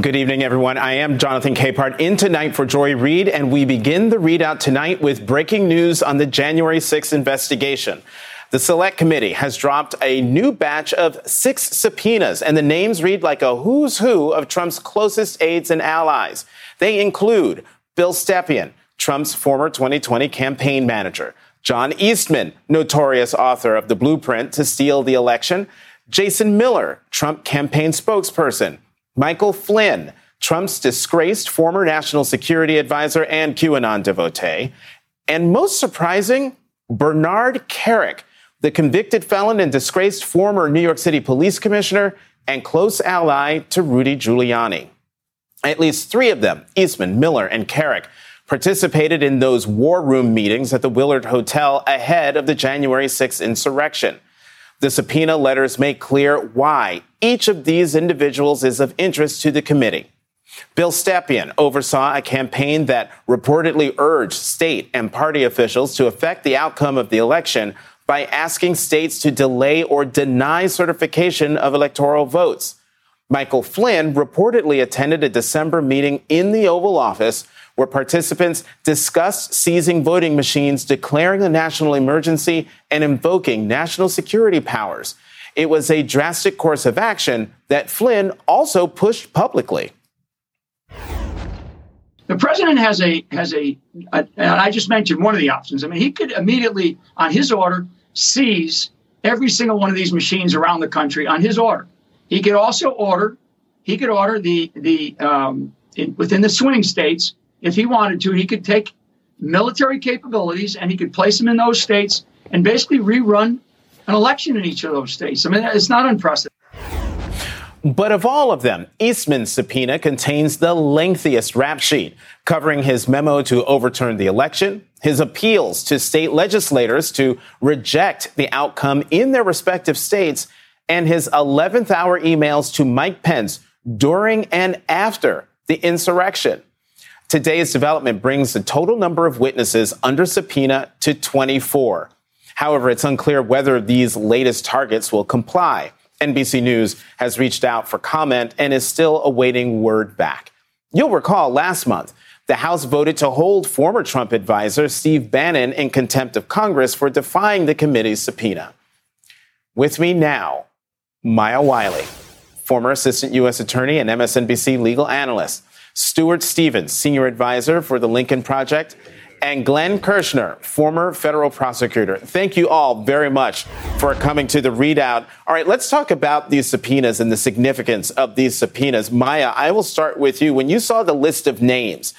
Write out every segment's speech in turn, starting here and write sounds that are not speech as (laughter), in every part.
Good evening, everyone. I am Jonathan Capehart in tonight for Joy Reid, and we begin the ReidOut tonight with breaking news on the January 6th investigation. The Select Committee has dropped a new batch of six subpoenas, and the names read like a who's who of Trump's closest aides and allies. They include Bill Stepien, Trump's former 2020 campaign manager, John Eastman, notorious author of The Blueprint to Steal the Election, Jason Miller, Trump campaign spokesperson, Michael Flynn, Trump's disgraced former national security advisor and QAnon devotee. And most surprising, Bernard Kerik, the convicted felon and disgraced former New York City police commissioner and close ally to Rudy Giuliani. At least three of them, Eastman, Miller, and Kerik, participated in those war room meetings at the Willard Hotel ahead of the January 6th insurrection. The subpoena letters make clear why each of these individuals is of interest to the committee. Bill Stepien oversaw a campaign that reportedly urged state and party officials to affect the outcome of the election by asking states to delay or deny certification of electoral votes. Michael Flynn reportedly attended a December meeting in the Oval Office where participants discussed seizing voting machines, declaring a national emergency, and invoking national security powers. It was a drastic course of action that Flynn also pushed publicly. The president has a has a, a, and I just mentioned one of the options. I mean, he could immediately, on his order, seize every single one of these machines around the country on his order. He could also order, he could order the the um, in, within the swing states if he wanted to, he could take military capabilities and he could place them in those states and basically rerun an election in each of those states. I mean, it's not unprecedented. But of all of them, Eastman's subpoena contains the lengthiest rap sheet, covering his memo to overturn the election, his appeals to state legislators to reject the outcome in their respective states, and his 11th hour emails to Mike Pence during and after the insurrection. Today's development brings the total number of witnesses under subpoena to 24. However, it's unclear whether these latest targets will comply. NBC News has reached out for comment and is still awaiting word back. You'll recall last month, the House voted to hold former Trump advisor Steve Bannon in contempt of Congress for defying the committee's subpoena. With me now, Maya Wiley, former assistant U.S. attorney and MSNBC legal analyst. Stuart Stevens, senior advisor for the Lincoln Project, and Glenn Kirschner, former federal prosecutor. Thank you all very much for coming to the ReidOut. All right, let's talk about these subpoenas and the significance of these subpoenas. Maya, I will start with you. When you saw the list of names,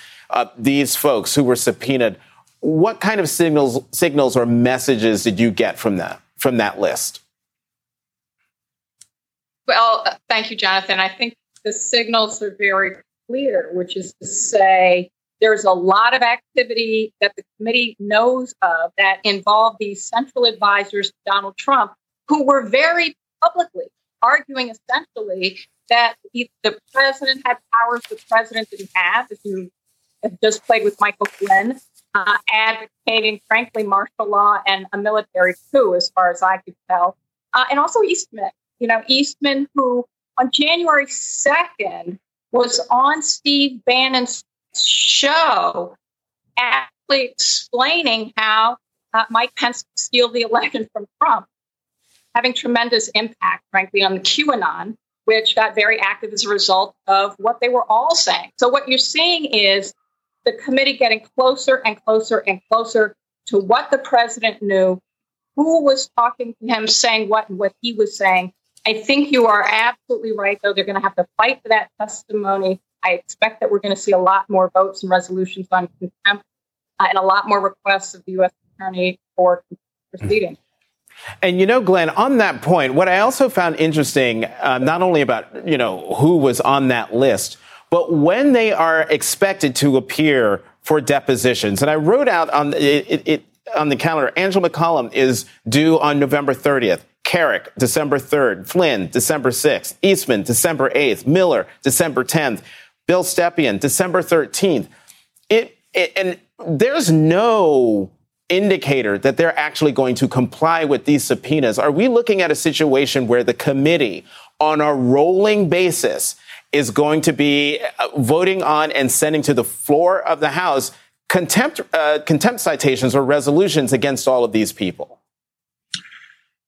these folks who were subpoenaed, what kind of signals, signals or messages did you get from that, from that list? Well, thank you, Jonathan. I think the signals are very clear, which is to say there's a lot of activity that the committee knows of that involved these central advisors Donald Trump, who were very publicly arguing essentially that the president had powers the president didn't have, as you have just played with Michael Flynn, uh, advocating, frankly, martial law and a military coup, as far as I could tell. Uh, and also Eastman, you know, Eastman, who on January 2nd was on Steve Bannon's show, actually explaining how uh, Mike Pence steal the election from Trump, having tremendous impact, frankly, on the QAnon, which got very active as a result of what they were all saying. So what you're seeing is the committee getting closer and closer and closer to what the president knew, who was talking to him, saying what and what he was saying, I think you are absolutely right, though. They're going to have to fight for that testimony. I expect that we're going to see a lot more votes and resolutions on contempt uh, and a lot more requests of the U.S. Attorney for proceeding. And you know, Glenn, on that point, what I also found interesting, uh, not only about you know who was on that list, but when they are expected to appear for depositions, and I wrote out on it, it on the calendar, Angela McCallum is due on November 30th. Kerik, December 3rd. Flynn, December 6th. Eastman, December 8th. Miller, December 10th. Bill Stepien, December 13th. It, it, and there's no indicator that they're actually going to comply with these subpoenas. Are we looking at a situation where the committee, on a rolling basis, is going to be uh, voting on and sending to the floor of the House contempt, uh, contempt citations or resolutions against all of these people?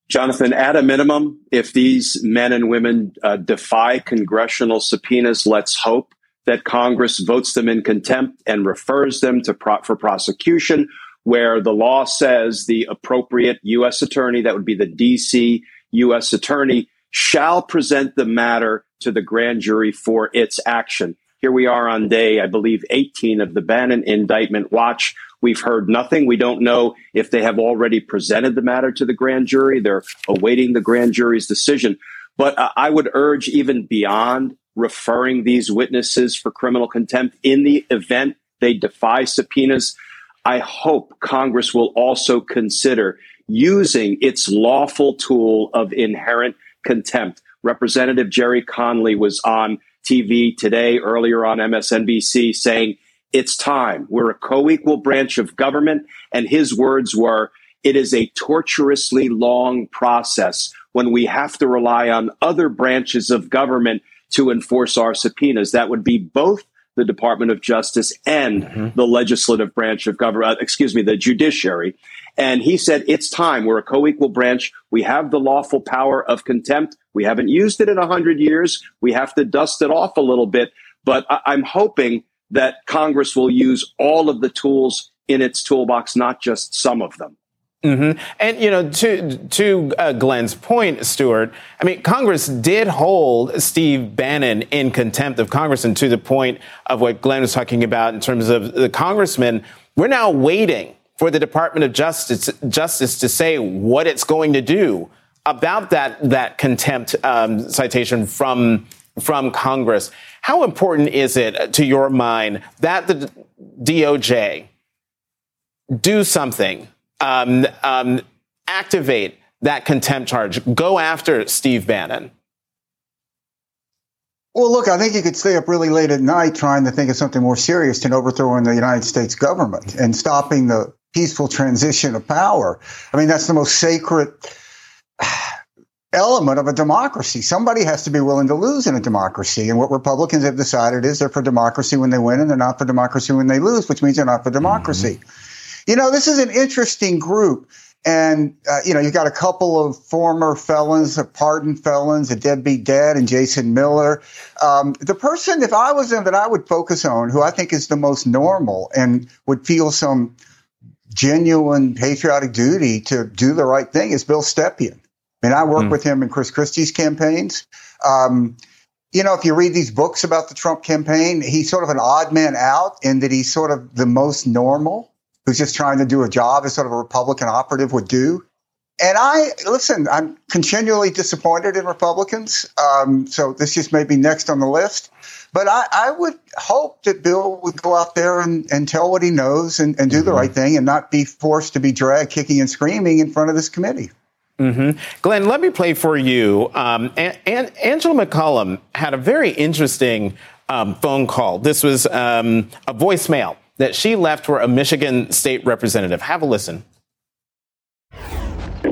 Jonathan, at a minimum, if these men and women uh, defy congressional subpoenas, let's hope that Congress votes them in contempt and refers them to pro- for prosecution, where the law says the appropriate U.S. attorney, that would be the D.C. U.S. attorney, shall present the matter to the grand jury for its action. Here we are on day, I believe, 18 of the Bannon indictment watch. We've heard nothing. We don't know if they have already presented the matter to the grand jury. They're awaiting the grand jury's decision. But uh, I would urge, even beyond referring these witnesses for criminal contempt, in the event they defy subpoenas, I hope Congress will also consider using its lawful tool of inherent contempt. Representative Gerry Connolly was on TV today, earlier on MSNBC, saying it's time. We're a co equal branch of government. And his words were, it is a torturously long process when we have to rely on other branches of government to enforce our subpoenas. That would be both the Department of Justice and mm-hmm. the legislative branch of government, uh, excuse me, the judiciary. And he said, it's time. We're a co equal branch. We have the lawful power of contempt. We haven't used it in 100 years. We have to dust it off a little bit. But I- I'm hoping that Congress will use all of the tools in its toolbox, not just some of them. Mm-hmm. And you know, to to uh, Glenn's point, Stuart. I mean, Congress did hold Steve Bannon in contempt of Congress, and to the point of what Glenn was talking about in terms of the congressman, we're now waiting for the Department of Justice Justice to say what it's going to do about that that contempt um, citation from from Congress. How important is it to your mind that the DOJ do something, um, um, activate that contempt charge, go after Steve Bannon? Well, look, I think you could stay up really late at night trying to think of something more serious than overthrowing the United States government and stopping the peaceful transition of power. I mean, that's the most sacred element of a democracy. Somebody has to be willing to lose in a democracy. And what Republicans have decided is they're for democracy when they win and they're not for democracy when they lose, which means they're not for democracy. Mm-hmm. You know, this is an interesting group. And, uh, you know, you've got a couple of former felons, a pardoned felons, a deadbeat dad, and Jason Miller. Um, the person, if I was them, that I would focus on, who I think is the most normal and would feel some genuine patriotic duty to do the right thing, is Bill Stepien. I mean, I worked mm. with him in Chris Christie's campaigns. Um, you know, if you read these books about the Trump campaign, he's sort of an odd man out in that he's sort of the most normal, who's just trying to do a job as sort of a Republican operative would do. And I listen, I'm continually disappointed in Republicans. Um, so this just may be next on the list. But I, I, would hope that Bill would go out there and, and tell what he knows and, and do mm-hmm. the right thing and not be forced to be dragged kicking and screaming in front of this committee. Mm-hmm. Glenn, let me play for you. Um, and, and, Angela McCallum had a very interesting um, phone call. This was um, a voicemail that she left for a Michigan state representative. Have a listen.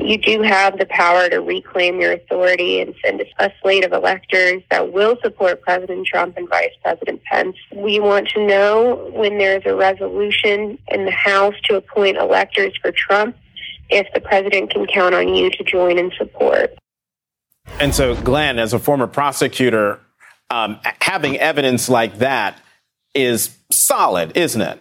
You do have the power to reclaim your authority and send a slate of electors that will support President Trump and Vice President Pence. We want to know when there's a resolution in the House to appoint electors for Trump if the president can count on you to join and support. And so, Glenn, as a former prosecutor, um, having evidence like that is solid, isn't it?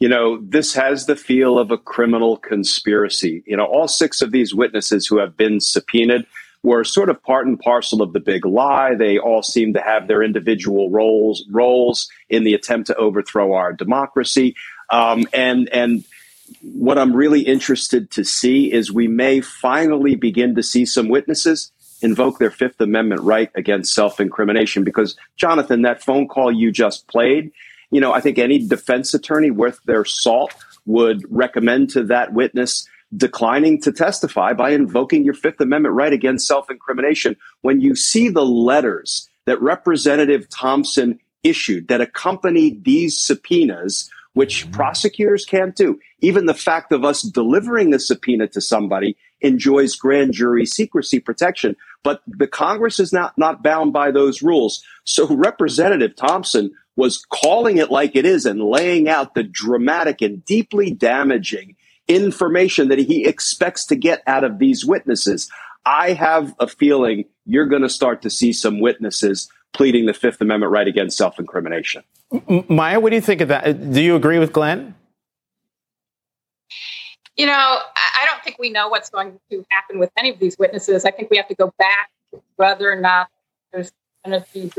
You know, this has the feel of a criminal conspiracy. You know, all six of these witnesses who have been subpoenaed were sort of part and parcel of the big lie. They all seem to have their individual roles roles in the attempt to overthrow our democracy. Um, and and what I'm really interested to see is we may finally begin to see some witnesses invoke their Fifth Amendment right against self incrimination. Because, Jonathan, that phone call you just played, you know, I think any defense attorney worth their salt would recommend to that witness declining to testify by invoking your Fifth Amendment right against self incrimination. When you see the letters that Representative Thompson issued that accompanied these subpoenas, which mm-hmm. prosecutors can't do, even the fact of us delivering a subpoena to somebody enjoys grand jury secrecy protection. But the Congress is not, not bound by those rules. So (laughs) Representative Thompson was calling it like it is and laying out the dramatic and deeply damaging information that he expects to get out of these witnesses. I have a feeling you're going to start to see some witnesses pleading the Fifth Amendment right against self incrimination. Maya, what do you think of that? Do you agree with Glenn? You know, I don't think we know what's going to happen with any of these witnesses. I think we have to go back whether or not there's going to be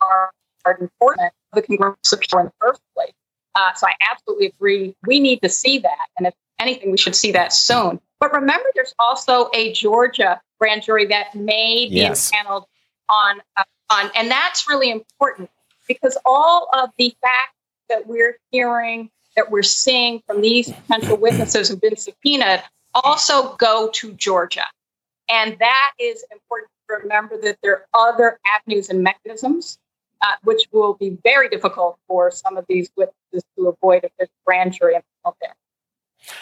hard, hard enforcement of the congressional subpoena in the first place. Uh, so I absolutely agree. We need to see that. And if anything, we should see that soon. But remember, there's also a Georgia grand jury that may be yes. impaneled on, uh, on, and that's really important because all of the facts that we're hearing, that we're seeing from these potential witnesses who've been subpoenaed also go to Georgia. And that is important to remember that there are other avenues and mechanisms uh, which will be very difficult for some of these witnesses to avoid if there's grand jury involved there.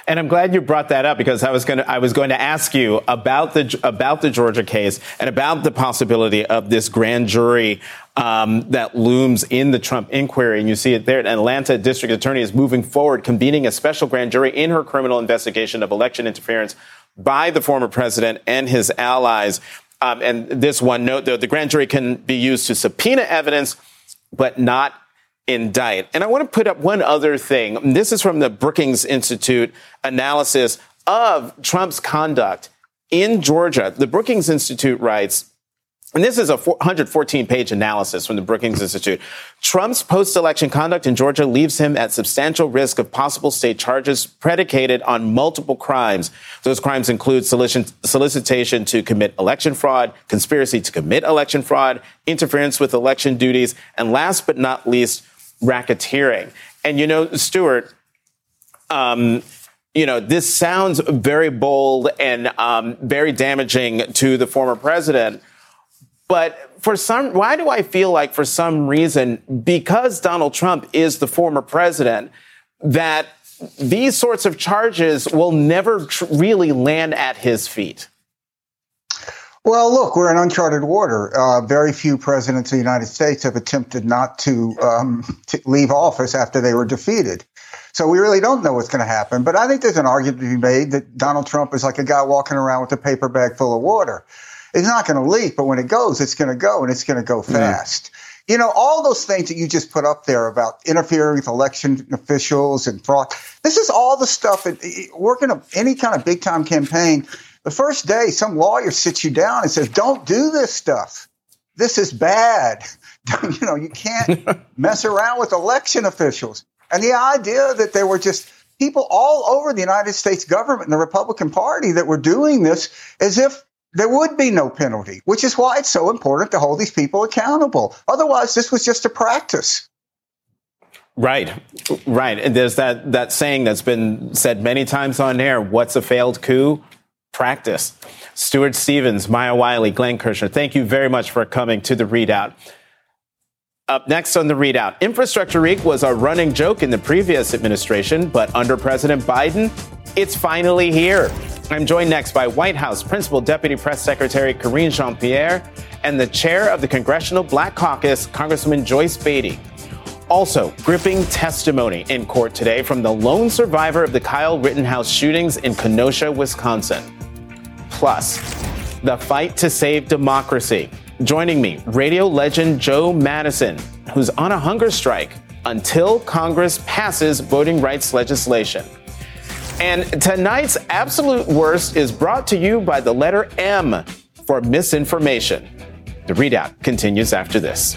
And I'm glad you brought that up because I was going to I was going to ask you about the about the Georgia case and about the possibility of this grand jury um, that looms in the Trump inquiry. And you see it there. An Atlanta district attorney is moving forward, convening a special grand jury in her criminal investigation of election interference by the former president and his allies. Um, and this one note, though, the grand jury can be used to subpoena evidence, but not indict. And I want to put up one other thing. This is from the Brookings Institute analysis of Trump's conduct in Georgia. The Brookings Institute writes, and this is a 114 page analysis from the Brookings Institute. Trump's post election conduct in Georgia leaves him at substantial risk of possible state charges predicated on multiple crimes. Those crimes include solicitation to commit election fraud, conspiracy to commit election fraud, interference with election duties, and last but not least, racketeering. And you know, Stuart, um, you know, this sounds very bold and um, very damaging to the former president. But for some, why do I feel like for some reason, because Donald Trump is the former president, that these sorts of charges will never tr- really land at his feet? Well, look, we're in uncharted water. Uh, very few presidents of the United States have attempted not to, um, to leave office after they were defeated. So we really don't know what's going to happen. But I think there's an argument to be made that Donald Trump is like a guy walking around with a paper bag full of water it's not going to leak, but when it goes, it's going to go and it's going to go fast. Mm. You know, all those things that you just put up there about interfering with election officials and fraud. This is all the stuff that working any kind of big time campaign. The first day, some lawyer sits you down and says, don't do this stuff. This is bad. (laughs) you know, you can't (laughs) mess around with election officials. And the idea that there were just people all over the United States government and the Republican Party that were doing this as if there would be no penalty, which is why it's so important to hold these people accountable. Otherwise, this was just a practice. Right, right. And there's that, that saying that's been said many times on air what's a failed coup? Practice. Stuart Stevens, Maya Wiley, Glenn Kirschner, thank you very much for coming to the ReidOut. Up next on the ReidOut, Infrastructure Week was a running joke in the previous administration, but under President Biden, it's finally here. I'm joined next by White House Principal Deputy Press Secretary Karine Jean Pierre and the chair of the Congressional Black Caucus, Congressman Joyce Beatty. Also, gripping testimony in court today from the lone survivor of the Kyle Rittenhouse shootings in Kenosha, Wisconsin. Plus, the fight to save democracy. Joining me, radio legend Joe Madison, who's on a hunger strike until Congress passes voting rights legislation. And tonight's absolute worst is brought to you by the letter M for misinformation. The ReidOut continues after this.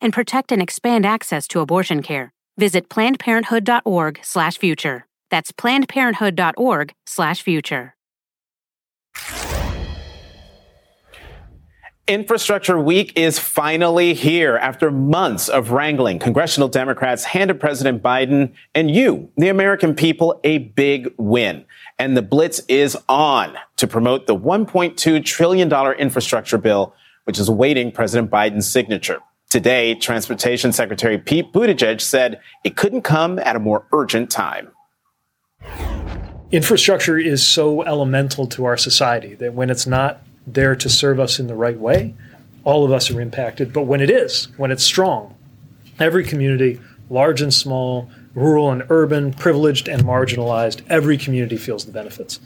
and protect and expand access to abortion care. Visit plannedparenthood.org/future. That's plannedparenthood.org/future. Infrastructure Week is finally here. After months of wrangling, congressional Democrats handed President Biden and you, the American people, a big win. And the blitz is on to promote the $1.2 trillion infrastructure bill, which is awaiting President Biden's signature. Today, Transportation Secretary Pete Buttigieg said it couldn't come at a more urgent time. Infrastructure is so elemental to our society that when it's not there to serve us in the right way, all of us are impacted. But when it is, when it's strong, every community, large and small, rural and urban, privileged and marginalized, every community feels the benefits.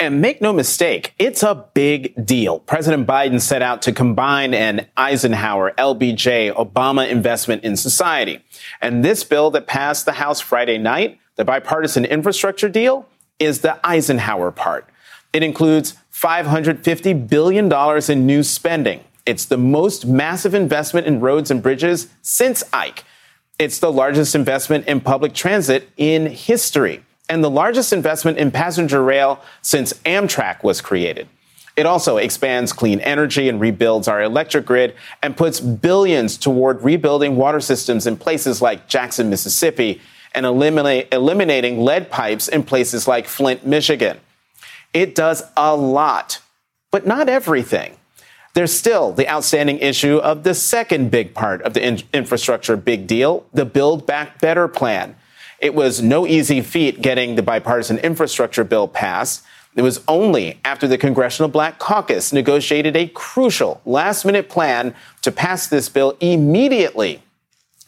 And make no mistake, it's a big deal. President Biden set out to combine an Eisenhower, LBJ, Obama investment in society. And this bill that passed the House Friday night, the bipartisan infrastructure deal, is the Eisenhower part. It includes $550 billion in new spending. It's the most massive investment in roads and bridges since Ike. It's the largest investment in public transit in history and the largest investment in passenger rail since Amtrak was created. It also expands clean energy and rebuilds our electric grid and puts billions toward rebuilding water systems in places like Jackson, Mississippi, and eliminate, eliminating lead pipes in places like Flint, Michigan. It does a lot, but not everything. There's still the outstanding issue of the second big part of the in- infrastructure big deal, the Build Back Better plan. It was no easy feat getting the bipartisan infrastructure bill passed. It was only after the Congressional Black Caucus negotiated a crucial last minute plan to pass this bill immediately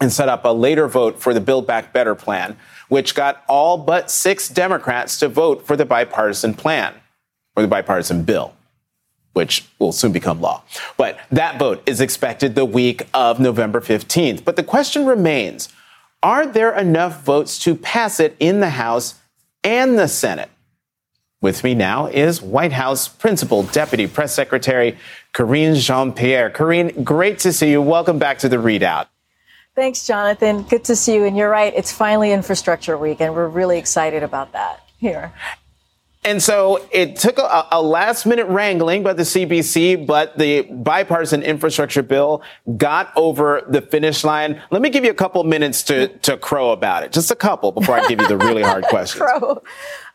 and set up a later vote for the Build Back Better plan, which got all but six Democrats to vote for the bipartisan plan or the bipartisan bill which will soon become law. But that vote is expected the week of November 15th. But the question remains are there enough votes to pass it in the House and the Senate? With me now is White House Principal Deputy Press Secretary Karine Jean Pierre. Karine, great to see you. Welcome back to the ReidOut. Thanks, Jonathan. Good to see you. And you're right, it's finally Infrastructure Week, and we're really excited about that here. And so it took a, a, last minute wrangling by the CBC, but the bipartisan infrastructure bill got over the finish line. Let me give you a couple minutes to, to crow about it. Just a couple before I give you the really hard (laughs) questions. crow.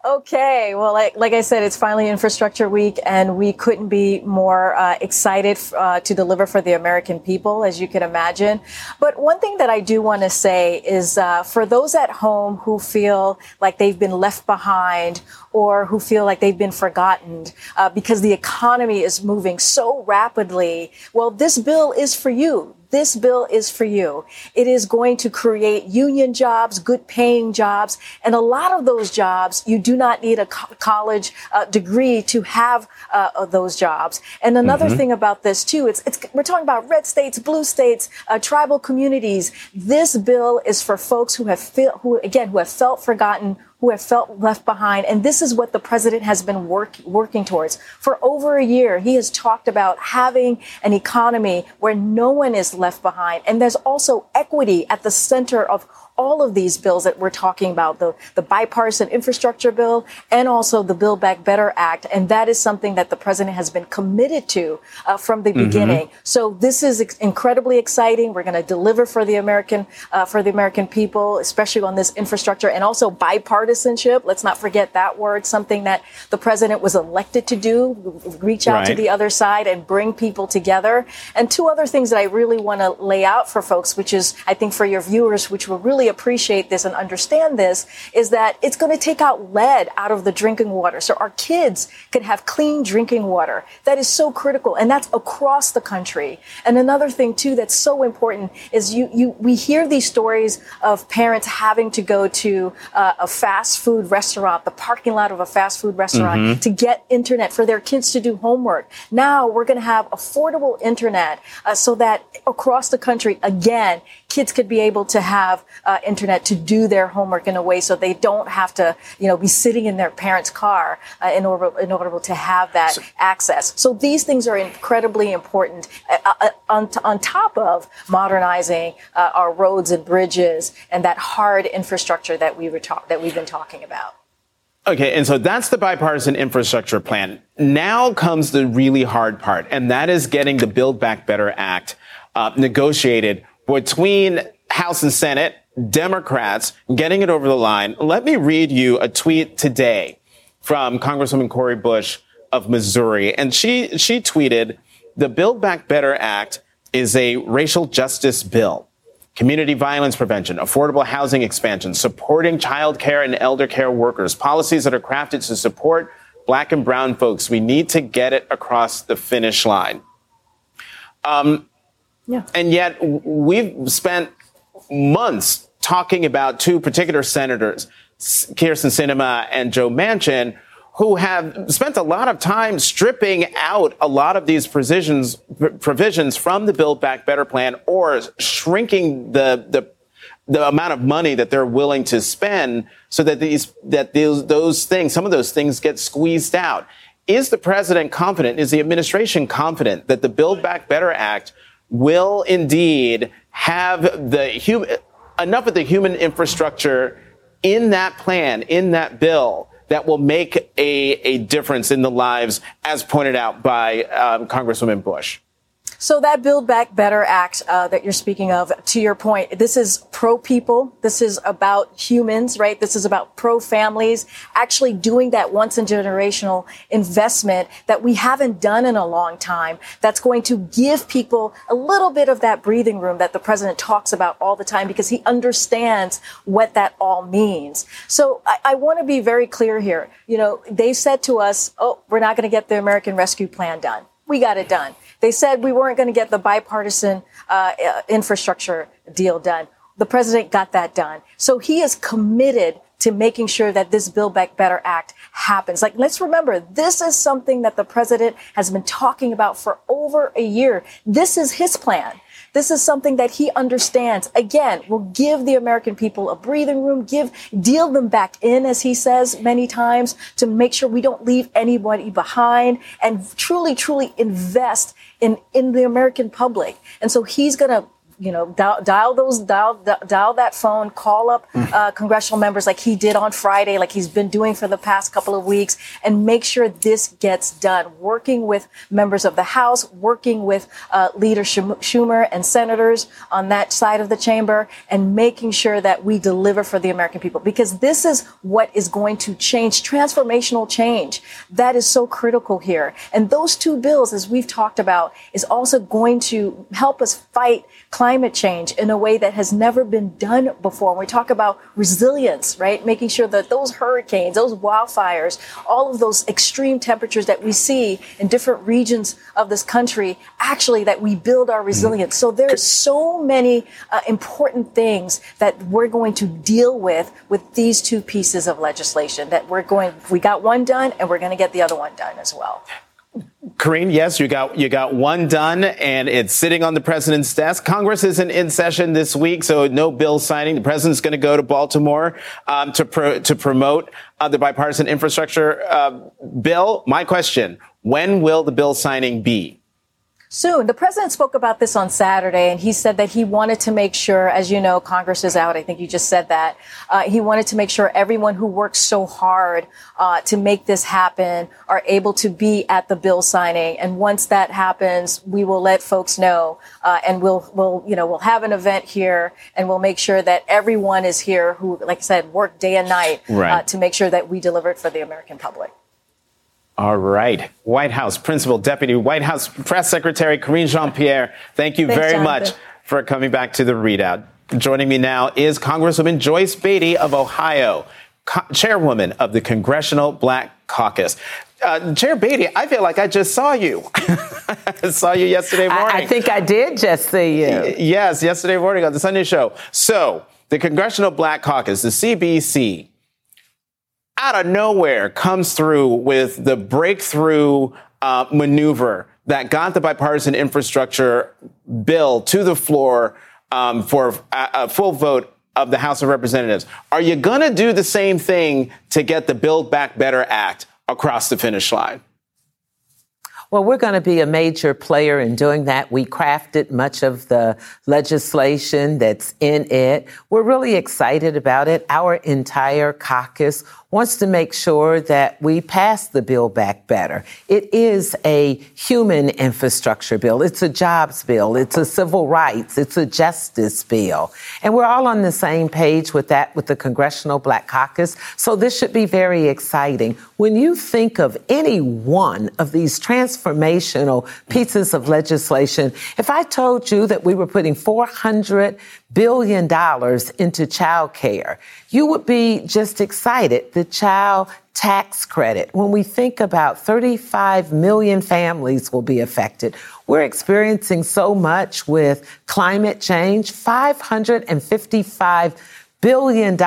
Okay, well, like, like, I said, it's finally Infrastructure Week, and we couldn't be more uh, excited uh, to deliver for the American people, as you can imagine. But one thing that I do want to say is uh, for those at home who feel like they've been left behind or who feel like they've been forgotten uh, because the economy is moving so rapidly, well, this bill is for you this bill is for you. It is going to create union jobs, good paying jobs, and a lot of those jobs, you do not need a co- college uh, degree to have uh, those jobs. And another mm-hmm. thing about this too, it's, it's, we're talking about red states, blue states, uh, tribal communities. This bill is for folks who have feel, who again, who have felt forgotten, who have felt left behind. And this is what the president has been work, working towards. For over a year, he has talked about having an economy where no one is left behind. And there's also equity at the center of all of these bills that we're talking about, the, the bipartisan infrastructure bill and also the Build Back Better Act. And that is something that the president has been committed to uh, from the mm-hmm. beginning. So this is ex- incredibly exciting. We're going to deliver for the American, uh, for the American people, especially on this infrastructure and also bipartisanship. Let's not forget that word, something that the president was elected to do, reach out right. to the other side and bring people together. And two other things that I really want to lay out for folks, which is, I think for your viewers, which will really appreciate this and understand this, is that it's going to take out lead out of the drinking water. So our kids can have clean drinking water. That is so critical. And that's across the country. And another thing too that's so important is you, you, we hear these stories of parents having to go to uh, a fast food restaurant, the parking lot of a fast food restaurant mm-hmm. to get internet for their kids to do homework. Now we're going to have affordable internet uh, so that across the country, again, kids could be able to have uh, internet to do their homework in a way so they don't have to, you know, be sitting in their parents' car uh, in order in order to have that so, access. So these things are incredibly important uh, uh on, on top of modernizing uh, our roads and bridges and that hard infrastructure that we were talk- that we've been talking about. Okay, and so that's the bipartisan infrastructure plan. Now comes the really hard part, and that is getting the Build Back Better Act uh, negotiated between House and Senate, Democrats, getting it over the line. Let me read you a tweet today from Congresswoman Cori Bush of Missouri. And she, she tweeted, the Build Back Better Act is a racial justice bill. Community violence prevention, affordable housing expansion, supporting child care and elder care workers, policies that are crafted to support black and brown folks. We need to get it across the finish line. Um, And yet we've spent months talking about two particular senators, Kyrsten Sinema and Joe Manchin, who have spent a lot of time stripping out a lot of these provisions, provisions from the Build Back Better plan or shrinking the, the, the amount of money that they're willing to spend so that these, that those, those things, some of those things get squeezed out. Is the president confident? Is the administration confident that the Build Back Better Act will indeed have the enough of the human infrastructure in that plan, in that bill, that will make a, a difference in the lives, as pointed out by um, Congresswoman Bush. So that Build Back Better Act uh, that you're speaking of, to your point, this is pro people. This is about humans, right? This is about pro families, actually doing that once in generational investment that we haven't done in a long time. That's going to give people a little bit of that breathing room that the president talks about all the time because he understands what that all means. So I, I want to be very clear here. You know, they said to us, "Oh, we're not going to get the American Rescue Plan done." We got it done. They said we weren't going to get the bipartisan uh, uh, infrastructure deal done. The president got that done. So he is committed to making sure that this Build Back Better Act happens. Like, let's remember, this is something that the president has been talking about for over a year. This is his plan. This is something that he understands. Again, will give the American people a breathing room, give, deal them back in, as he says many times, to make sure we don't leave anybody behind and truly, truly invest in, in the American public. And so he's going to you know, dial, dial those, dial, dial that phone, call up mm. uh, congressional members like he did on Friday, like he's been doing for the past couple of weeks, and make sure this gets done. Working with members of the House, working with uh, Leader Schumer and senators on that side of the chamber, and making sure that we deliver for the American people. Because this is what is going to change, transformational change. That is so critical here. And those two bills, as we've talked about, is also going to help us fight climate change in a way that has never been done before. When we talk about resilience, right? Making sure that those hurricanes, those wildfires, all of those extreme temperatures that we see in different regions of this country, actually that we build our resilience. So there's so many uh, important things that we're going to deal with with these two pieces of legislation that we're going, we got one done and we're going to get the other one done as well. Karine, yes, you got you got one done, and it's sitting on the president's desk. Congress isn't in session this week, so no bill signing. The president's going to go to Baltimore um, to pro, to promote uh, the bipartisan infrastructure uh, bill. My question: When will the bill signing be? Soon. The president spoke about this on Saturday, and he said that he wanted to make sure, as you know, Congress is out. I think you just said that. Uh, he wanted to make sure everyone who works so hard uh, to make this happen are able to be at the bill signing. And once that happens, we will let folks know, uh, and we'll we'll you know we'll have an event here, and we'll make sure that everyone is here who, like I said, work day and night uh, right. to make sure that we deliver it for the American public. All right. White House Principal Deputy White House Press Secretary Karine Jean Pierre, thank you Thanks, very Jonathan. much for coming back to the ReidOut. Joining me now is Congresswoman Joyce Beatty of Ohio, co- chairwoman of the Congressional Black Caucus. Uh, Chair Beatty, I feel like I just saw you. I (laughs) saw you yesterday morning. I, I think I did just see you. yes, yesterday morning on the Sunday show. So, the Congressional Black Caucus, the CBC, out of nowhere comes through with the breakthrough uh, maneuver that got the bipartisan infrastructure bill to the floor um, for a, a full vote of the House of Representatives. Are you going to do the same thing to get the Build Back Better Act across the finish line? Well, we're going to be a major player in doing that. We crafted much of the legislation that's in it. We're really excited about it. Our entire caucus wants to make sure that we pass the bill back better. It is a human infrastructure bill. It's a jobs bill. It's a civil rights. It's a justice bill. And we're all on the same page with that with the Congressional Black Caucus. So this should be very exciting. When you think of any one of these transformational pieces of legislation, if I told you that we were putting 400 billion dollars into child care, you would be just excited. The child tax credit, when we think about 35 million families will be affected, we're experiencing so much with climate change, $555 billion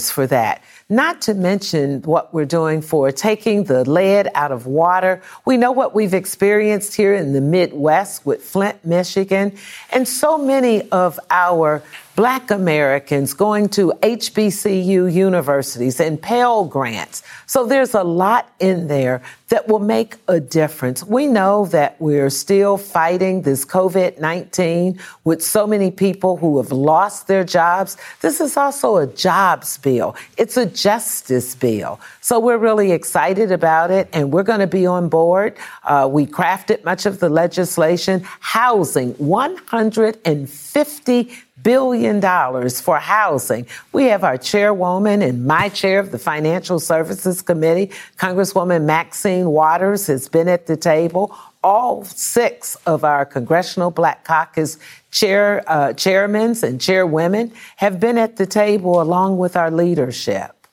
for that. Not to mention what we're doing for taking the lead out of water. We know what we've experienced here in the Midwest with Flint, Michigan, and so many of our Black Americans going to HBCU universities and Pell Grants. So there's a lot in there that will make a difference. We know that we're still fighting this COVID 19 with so many people who have lost their jobs. This is also a jobs bill, it's a justice bill. So we're really excited about it and we're going to be on board. Uh, we crafted much of the legislation, housing, 150 billion dollars for housing. We have our chairwoman and my chair of the Financial Services Committee, Congresswoman Maxine Waters, has been at the table. All six of our Congressional Black Caucus chair uh, chairmen and chairwomen have been at the table along with our leadership.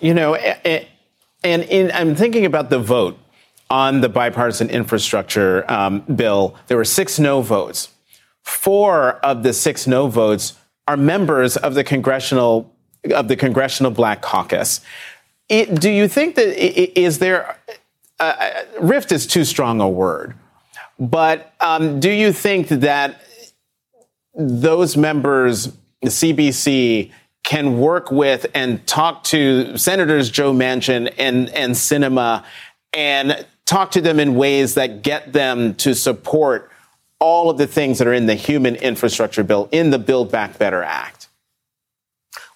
You know, and in, I'm thinking about the vote on the bipartisan infrastructure um, bill. There were six no votes four of the six no votes are members of the congressional of the congressional black caucus. It, do you think that is there uh, uh, rift is too strong a word, but um, do you think that those members, the CBC, can work with and talk to Senators Joe Manchin and and Sinema and talk to them in ways that get them to support all of the things that are in the human infrastructure bill, in the Build Back Better Act?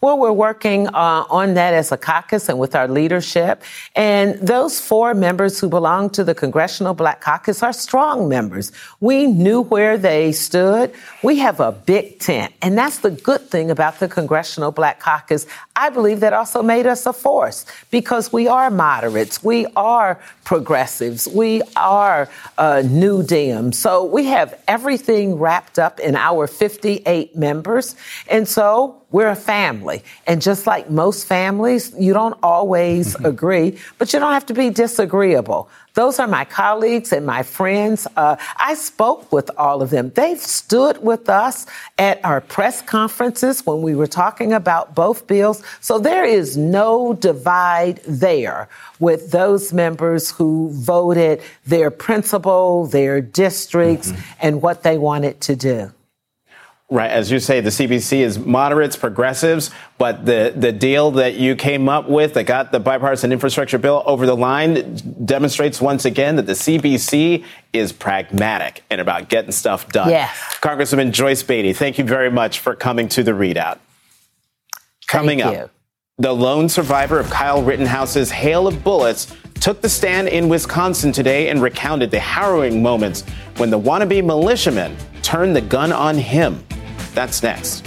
Well, we're working uh, on that as a caucus and with our leadership. And those four members who belong to the Congressional Black Caucus are strong members. We knew where they stood. We have a big tent. And that's the good thing about the Congressional Black Caucus. I believe that also made us a force because we are moderates. We are progressives. We are uh, New Dems. So we have everything wrapped up in our 58 members. And so we're a family. And just like most families, you don't always mm-hmm. (laughs) agree, but you don't have to be disagreeable. Those are my colleagues and my friends. Uh, I spoke with all of them. They've stood with us at our press conferences when we were talking about both bills. So there is no divide there with those members who voted their principal, their districts, mm-hmm. and what they wanted to do. Right, as you say, the CBC is moderates, progressives, but the, the deal that you came up with that got the bipartisan infrastructure bill over the line demonstrates once again that the CBC is pragmatic and about getting stuff done. Yes. Congresswoman Joyce Beatty, thank you very much for coming to the ReidOut. Coming up, the lone survivor of Kyle Rittenhouse's hail of bullets took the stand in Wisconsin today and recounted the harrowing moments when the wannabe militiaman turned the gun on him. That's next.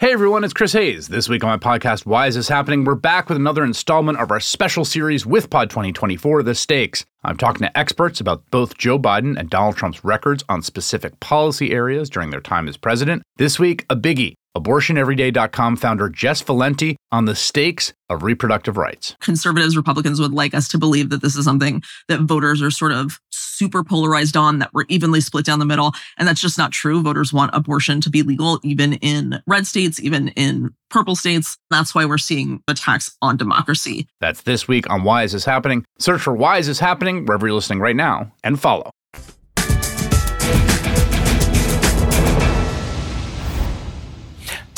Hey everyone, it's Chris Hayes. This week on my podcast, Why Is This Happening? We're back with another installment of our special series with Pod 2024, The Stakes. I'm talking to experts about both Joe Biden and Donald Trump's records on specific policy areas during their time as president. This week, a biggie. AbortionEveryday.com founder Jess Valenti on the stakes of reproductive rights. conservatives, Republicans would like us to believe that this is something that voters are sort of super polarized on, that we're evenly split down the middle. And that's just not true. Voters want abortion to be legal, even in red states, even in purple states. That's why we're seeing attacks on democracy. That's this week on Why Is This Happening? Search for Why Is This Happening wherever you're listening right now and follow.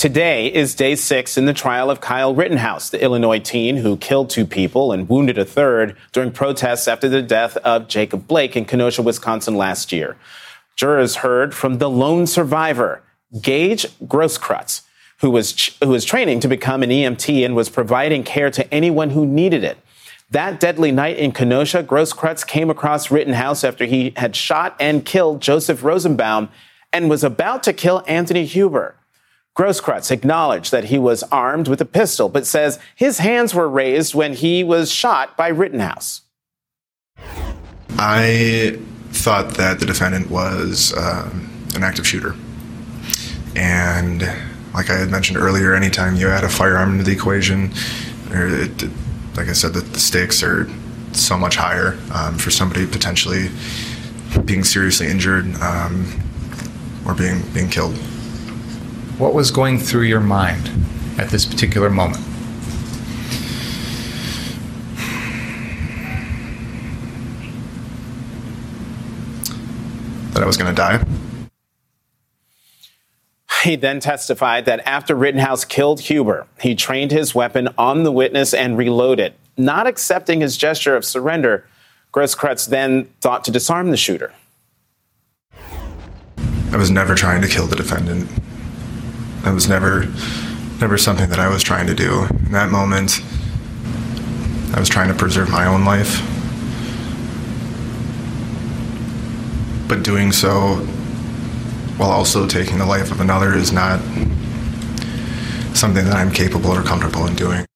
Today is day six in the trial of Kyle Rittenhouse, the Illinois teen who killed two people and wounded a third during protests after the death of Jacob Blake in Kenosha, Wisconsin last year. Jurors heard from the lone survivor, Gage Grosskreutz, who was, ch- who was training to become an EMT and was providing care to anyone who needed it. That deadly night in Kenosha, Grosskreutz came across Rittenhouse after he had shot and killed Joseph Rosenbaum and was about to kill Anthony Huber. Grosskreutz acknowledged that he was armed with a pistol, but says his hands were raised when he was shot by Rittenhouse. I thought that the defendant was um, an active shooter. And like I had mentioned earlier, anytime you add a firearm into the equation, it, it- like I said, the, the stakes are so much higher um, for somebody potentially being seriously injured um, or being being killed. What was going through your mind at this particular moment? That I was going to die. He then testified that after Rittenhouse killed Huber, he trained his weapon on the witness and reloaded. Not accepting his gesture of surrender, Grosskreutz then thought to disarm the shooter. I was never trying to kill the defendant. That was never, never something that I was trying to do. In that moment, I was trying to preserve my own life. But doing so while also taking the life of another is not something that I'm capable or comfortable in doing.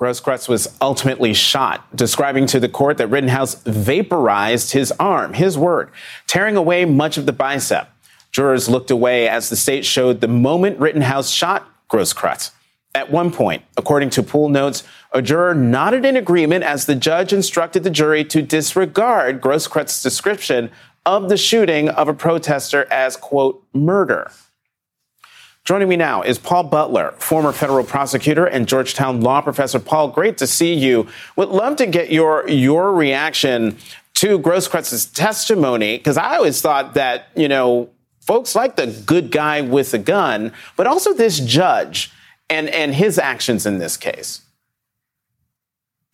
Grosskreutz was ultimately shot, describing to the court that Rittenhouse vaporized his arm, his word, tearing away much of the bicep. Jurors looked away as the state showed the moment Rittenhouse shot Grosskreutz. At one point, according to pool notes, a juror nodded in agreement as the judge instructed the jury to disregard Grosskreutz's description of the shooting of a protester as, quote, murder. Joining me now is Paul Butler, former federal prosecutor and Georgetown law professor. Paul, great to see you. Would love to get your your reaction to Grosskreutz's testimony because I always thought that you know folks like the good guy with a gun, but also this judge and and his actions in this case.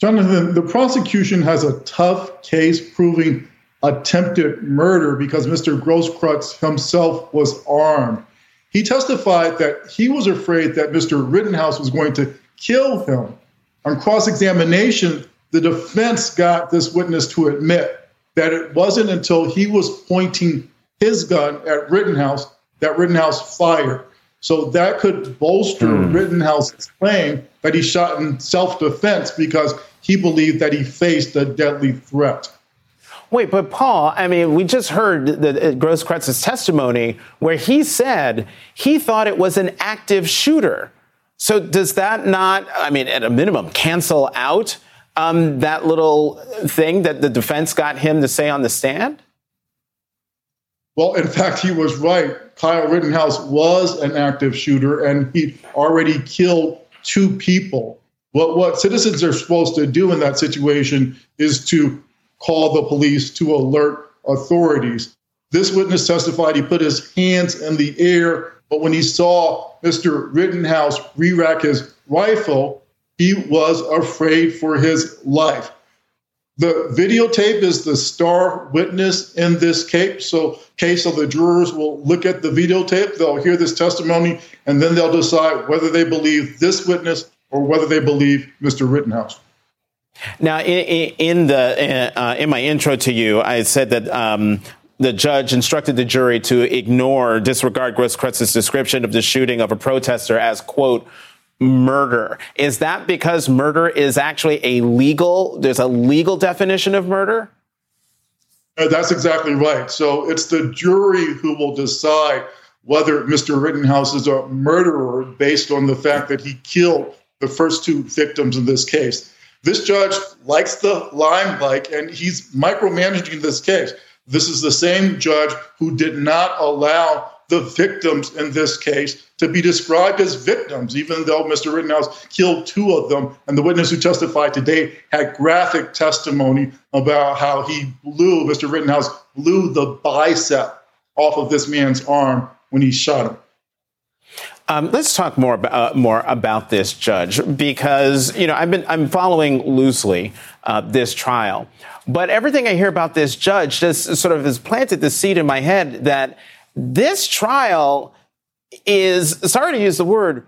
Jonathan, the prosecution has a tough case proving attempted murder because Mr. Grosskreutz himself was armed. He testified that he was afraid that Mr. Rittenhouse was going to kill him. On cross examination, the defense got this witness to admit that it wasn't until he was pointing his gun at Rittenhouse that Rittenhouse fired. So that could bolster Hmm. Rittenhouse's claim that he shot in self defense because he believed that he faced a deadly threat. Wait, but Paul, I mean, we just heard the, uh, Grosskreutz's testimony where he said he thought it was an active shooter. So does that not, I mean, at a minimum, cancel out um, that little thing that the defense got him to say on the stand? Well, in fact, he was right. Kyle Rittenhouse was an active shooter and he already killed two people. What, what citizens are supposed to do in that situation is to call the police to alert authorities. This witness testified he put his hands in the air, but when he saw Mr. Rittenhouse re rack his rifle, he was afraid for his life. The videotape is the star witness in this case. So, case of the jurors will look at the videotape, they'll hear this testimony, and then they'll decide whether they believe this witness or whether they believe Mr. Rittenhouse. Now, in, in the uh, in my intro to you, I said that um, the judge instructed the jury to ignore, disregard Grosskreutz's description of the shooting of a protester as quote murder. Is that because murder is actually a legal? There's a legal definition of murder. Uh, that's exactly right. So it's the jury who will decide whether Mr. Rittenhouse is a murderer based on the fact that he killed the first two victims in this case. This judge likes the limelight and he's micromanaging this case. This is the same judge who did not allow the victims in this case to be described as victims, even though Mr. Rittenhouse killed two of them. And the witness who testified today had graphic testimony about how he blew, Mr. Rittenhouse blew the bicep off of this man's arm when he shot him. Um, let's talk more about, uh, more about this judge because you know I've been I'm following loosely uh, this trial, but everything I hear about this judge just sort of has planted the seed in my head that this trial is sorry to use the word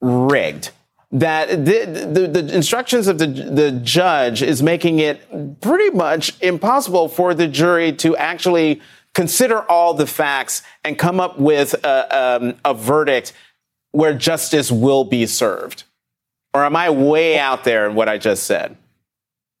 rigged. That the, the, the instructions of the the judge is making it pretty much impossible for the jury to actually consider all the facts and come up with a, um, a verdict where justice will be served? Or am I way out there in what I just said?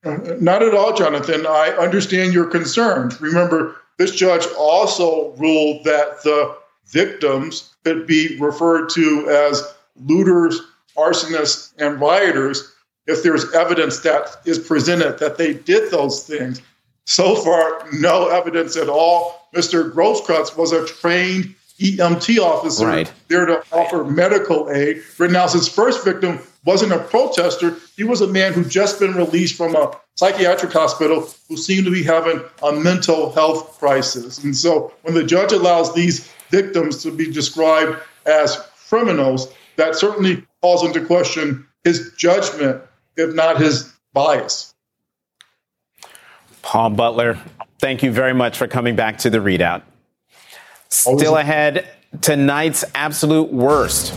Not at all, Jonathan. I understand your concerns. Remember, this judge also ruled that the victims could be referred to as looters, arsonists, and rioters if there's evidence that is presented that they did those things. So far, no evidence at all. Mr. Grosskreutz was a trained EMT officer right. there to offer medical aid. Rittenhouse's first victim wasn't a protester. He was a man who just been released from a psychiatric hospital who seemed to be having a mental health crisis. And so when the judge allows these victims to be described as criminals, that certainly calls into question his judgment, if not his bias. Paul Butler, thank you very much for coming back to the ReidOut. Still ahead, tonight's absolute worst.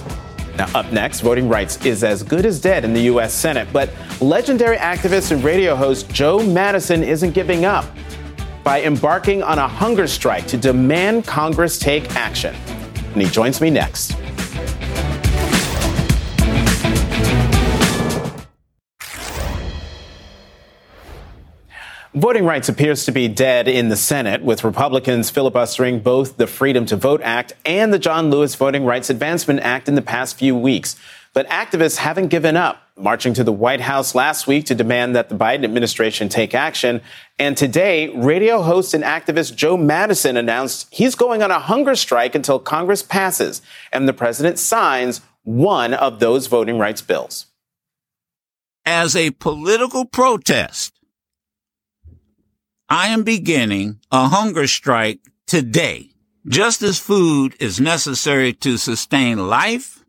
Now, up next, voting rights is as good as dead in the U.S. Senate, but legendary activist and radio host Joe Madison isn't giving up by embarking on a hunger strike to demand Congress take action. And he joins me next. Voting rights appears to be dead in the Senate, with Republicans filibustering both the Freedom to Vote Act and the John Lewis Voting Rights Advancement Act in the past few weeks. But activists haven't given up, marching to the White House last week to demand that the Biden administration take action. And today, radio host and activist Joe Madison announced he's going on a hunger strike until Congress passes and the president signs one of those voting rights bills. As a political protest, I am beginning a hunger strike today. Just as food is necessary to sustain life,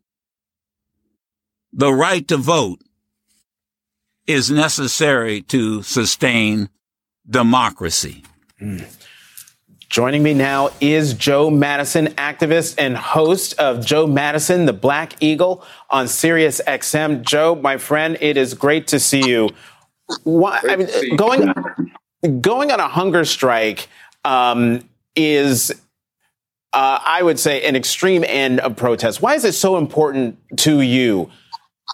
the right to vote is necessary to sustain democracy. Mm. Joining me now is Joe Madison, activist and host of Joe Madison, the Black Eagle on Sirius XM. Joe, my friend, it is great to see you. Why, I mean, going going on a hunger strike um, is uh, I would say, an extreme end of protest. Why is it so important to you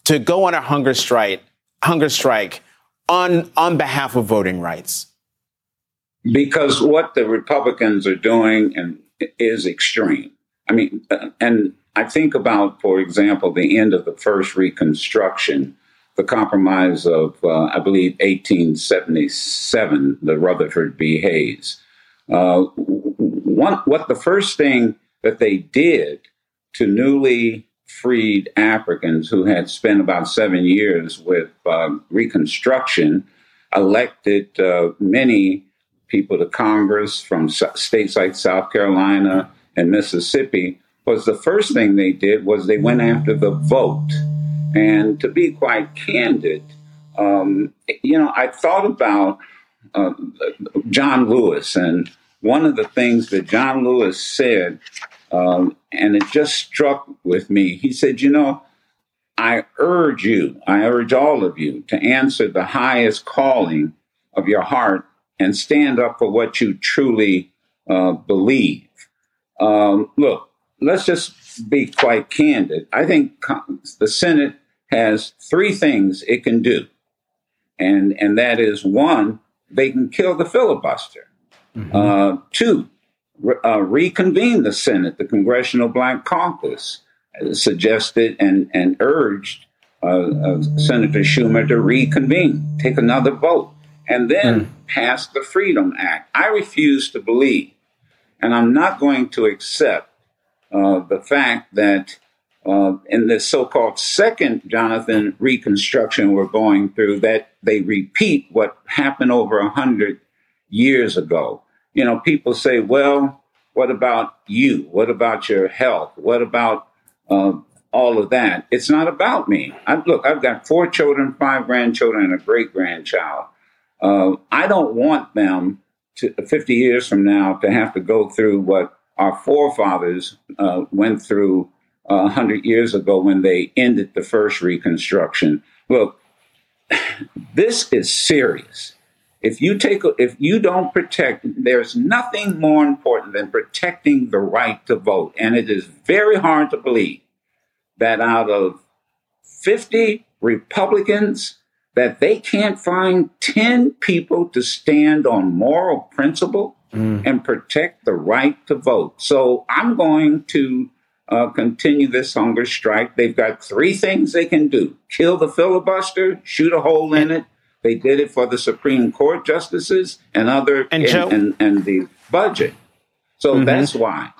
to go on a hunger strike, hunger strike on on behalf of voting rights? Because what the Republicans are doing and is extreme. I mean, uh, and I think about, for example, the end of the first Reconstruction, the compromise of, uh, I believe, 1877, the Rutherford B. Hayes. Uh, one, what the first thing that they did to newly freed Africans who had spent about seven years with um, Reconstruction elected uh, many people to Congress from states like South Carolina and Mississippi was the first thing they did was they went after the vote. And to be quite candid, um, you know, I thought about uh, John Lewis, and one of the things that John Lewis said, um, and it just struck with me. He said, "You know, I urge you, I urge all of you to answer the highest calling of your heart and stand up for what you truly uh, believe." Um, look, let's just be quite candid. I think the Senate has three things it can do, and and that is one, they can kill the filibuster. Mm-hmm. Uh, two, uh, reconvene the Senate, the Congressional Black Caucus suggested and and urged uh, uh, Senator Schumer to reconvene, take another vote, and then mm. pass the Freedom Act. I refuse to believe, and I'm not going to accept uh, the fact that uh, in this so-called second Jonathan reconstruction we're going through, that they repeat what happened over a hundred years ago. You know, people say, "Well, what about you? What about your health? What about uh, all of that?" It's not about me. I, look, I've got four children, five grandchildren, and a great grandchild. Uh, I don't want them to 50 years from now to have to go through what our forefathers uh, went through uh, 100 years ago when they ended the first Reconstruction. Look, (sighs) this is serious. If you take, if you don't protect, there's nothing more important than protecting the right to vote. And it is very hard to believe that out of 50 Republicans, that they can't find 10 people to stand on moral principle mm. and protect the right to vote. So I'm going to uh, continue this hunger strike. They've got three things they can do kill the filibuster, shoot a hole in it. They did it for the Supreme Court justices and other and, Joe, and, and, the budget. So mm-hmm. that's why.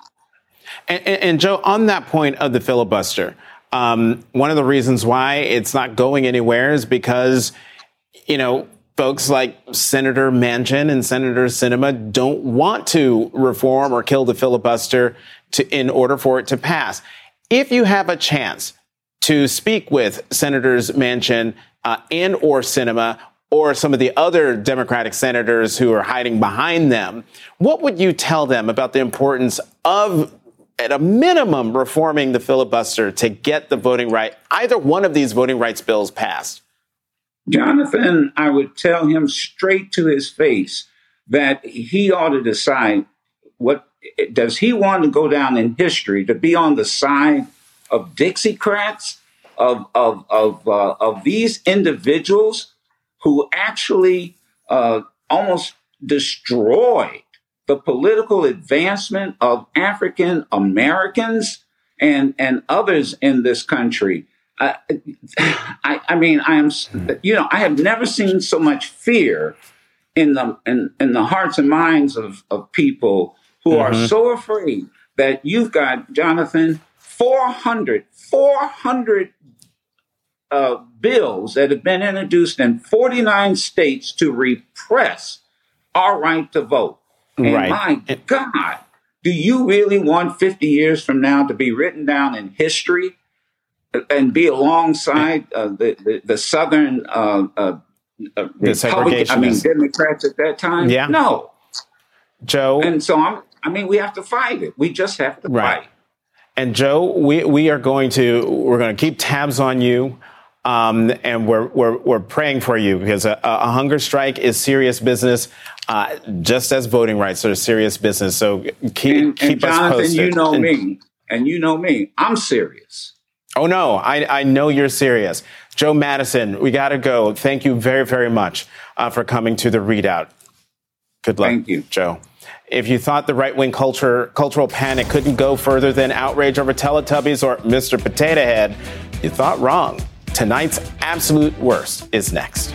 And, and, Joe, on that point of the filibuster, um, one of the reasons why it's not going anywhere is because, you know, folks like Senator Manchin and Senator Sinema don't want to reform or kill the filibuster to, in order for it to pass. If you have a chance to speak with Senators Manchin uh, and or Sinema or some of the other Democratic senators who are hiding behind them, what would you tell them about the importance of at a minimum, reforming the filibuster to get the voting right, either one of these voting rights bills passed? Jonathan, I would tell him straight to his face that he ought to decide what does he want to go down in history to be on the side of Dixiecrats, of of of uh, of these individuals who actually uh, almost destroyed the political advancement of African Americans and and others in this country. I, (sighs) I, I mean, I am, you know, I have never seen so much fear in the in, in the hearts and minds of, of people who mm-hmm. are so afraid that you've got Jonathan 400 400 uh, bills that have been introduced in 49 states to repress our right to vote. And right. my God, do you really want 50 years from now to be written down in history and be alongside uh, the, the, the Southern uh, uh, uh Republican, I mean, Democrats at that time? Yeah. No. Joe. And so I'm, I mean, we have to fight it. We just have to right. fight. And Joe, we, we are going to we're going to keep tabs on you. Um, and we're, we're, we're praying for you because a, a hunger strike is serious business, uh, just as voting rights are serious business. So keep, and, keep and Jonathan, us posted. you know and, me, and you know me. I'm serious. Oh, no, I, I know you're serious. Joe Madison, we got to go. Thank you very, very much uh, for coming to the ReidOut. Good luck, Thank you. Joe. If you thought the right wing culture cultural panic couldn't go further than outrage over Teletubbies or Mr. Potato Head, you thought wrong. Tonight's absolute worst is next.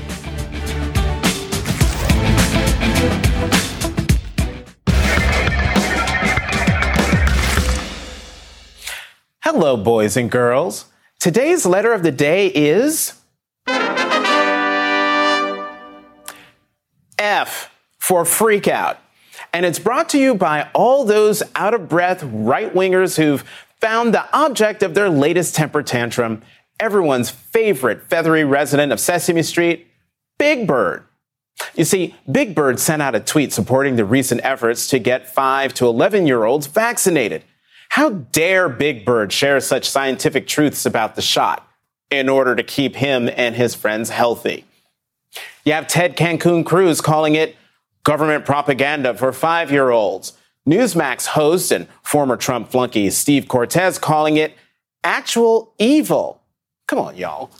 Hello, boys and girls. Today's letter of the day is F for freak out. And it's brought to you by all those out of breath right wingers who've found the object of their latest temper tantrum, everyone's favorite feathery resident of Sesame Street, Big Bird. You see, Big Bird sent out a tweet supporting the recent efforts to get 5 to 11 year olds vaccinated. How dare Big Bird share such scientific truths about the shot in order to keep him and his friends healthy? You have Ted Cancun Cruz calling it government propaganda for five year olds. Newsmax host and former Trump flunky Steve Cortes calling it actual evil. Come on, y'all.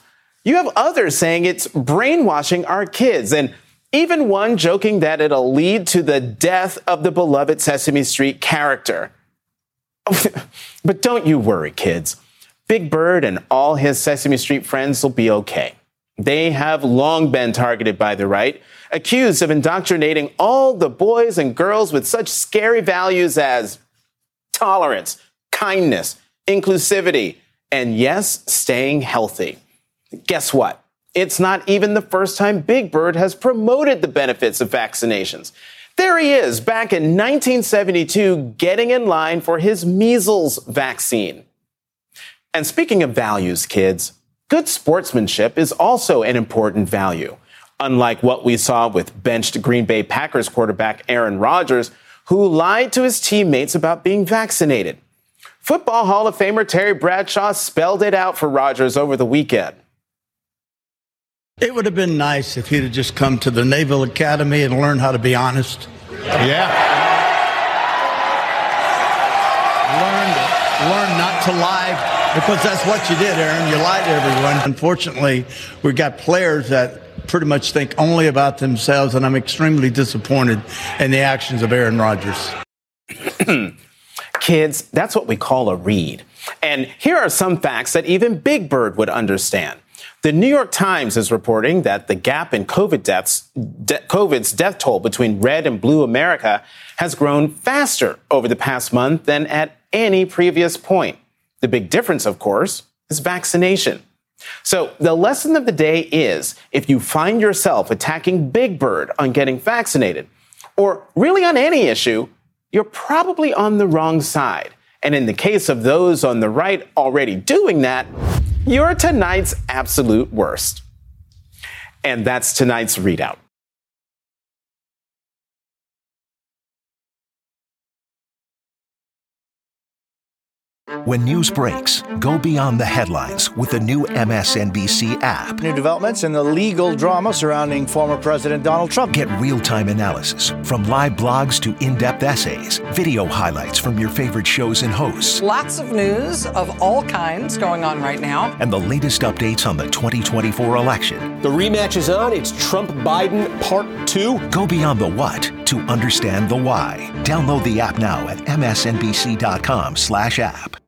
You have others saying it's brainwashing our kids, and even one joking that it'll lead to the death of the beloved Sesame Street character. Oh, (laughs) but don't you worry, kids. Big Bird and all his Sesame Street friends will be okay. They have long been targeted by the right, accused of indoctrinating all the boys and girls with such scary values as tolerance, kindness, inclusivity, and yes, staying healthy. Guess what? It's not even the first time Big Bird has promoted the benefits of vaccinations. There he is, back in 1972, getting in line for his measles vaccine. And speaking of values, kids, good sportsmanship is also an important value. Unlike what we saw with benched Green Bay Packers quarterback Aaron Rodgers, who lied to his teammates about being vaccinated. Football Hall of Famer Terry Bradshaw spelled it out for Rodgers over the weekend. It would have been nice if he'd have just come to the Naval Academy and learned how to be honest. Yeah. Learn, learn not to lie because that's what you did, Aaron. You lied to everyone. Unfortunately, we've got players that pretty much think only about themselves, and I'm extremely disappointed in the actions of Aaron Rodgers. (clears throat) Kids, that's what we call a read. And here are some facts that even Big Bird would understand. The New York Times is reporting that the gap in COVID deaths, de- COVID's death toll between red and blue America has grown faster over the past month than at any previous point. The big difference, of course, is vaccination. So the lesson of the day is if you find yourself attacking Big Bird on getting vaccinated, or really on any issue, you're probably on the wrong side. And in the case of those on the right already doing that, you're tonight's absolute worst. And that's tonight's ReidOut. When news breaks, go beyond the headlines with the new MSNBC app. New developments in the legal drama surrounding former President Donald Trump. Get real time analysis from live blogs to in depth essays, video highlights from your favorite shows and hosts, Lots of news of all kinds going on right now. and the latest updates on the 2024 election. The rematch is on. It's Trump Biden Part 2. Go beyond the what to understand the why. Download the app now at msnbc.com/app.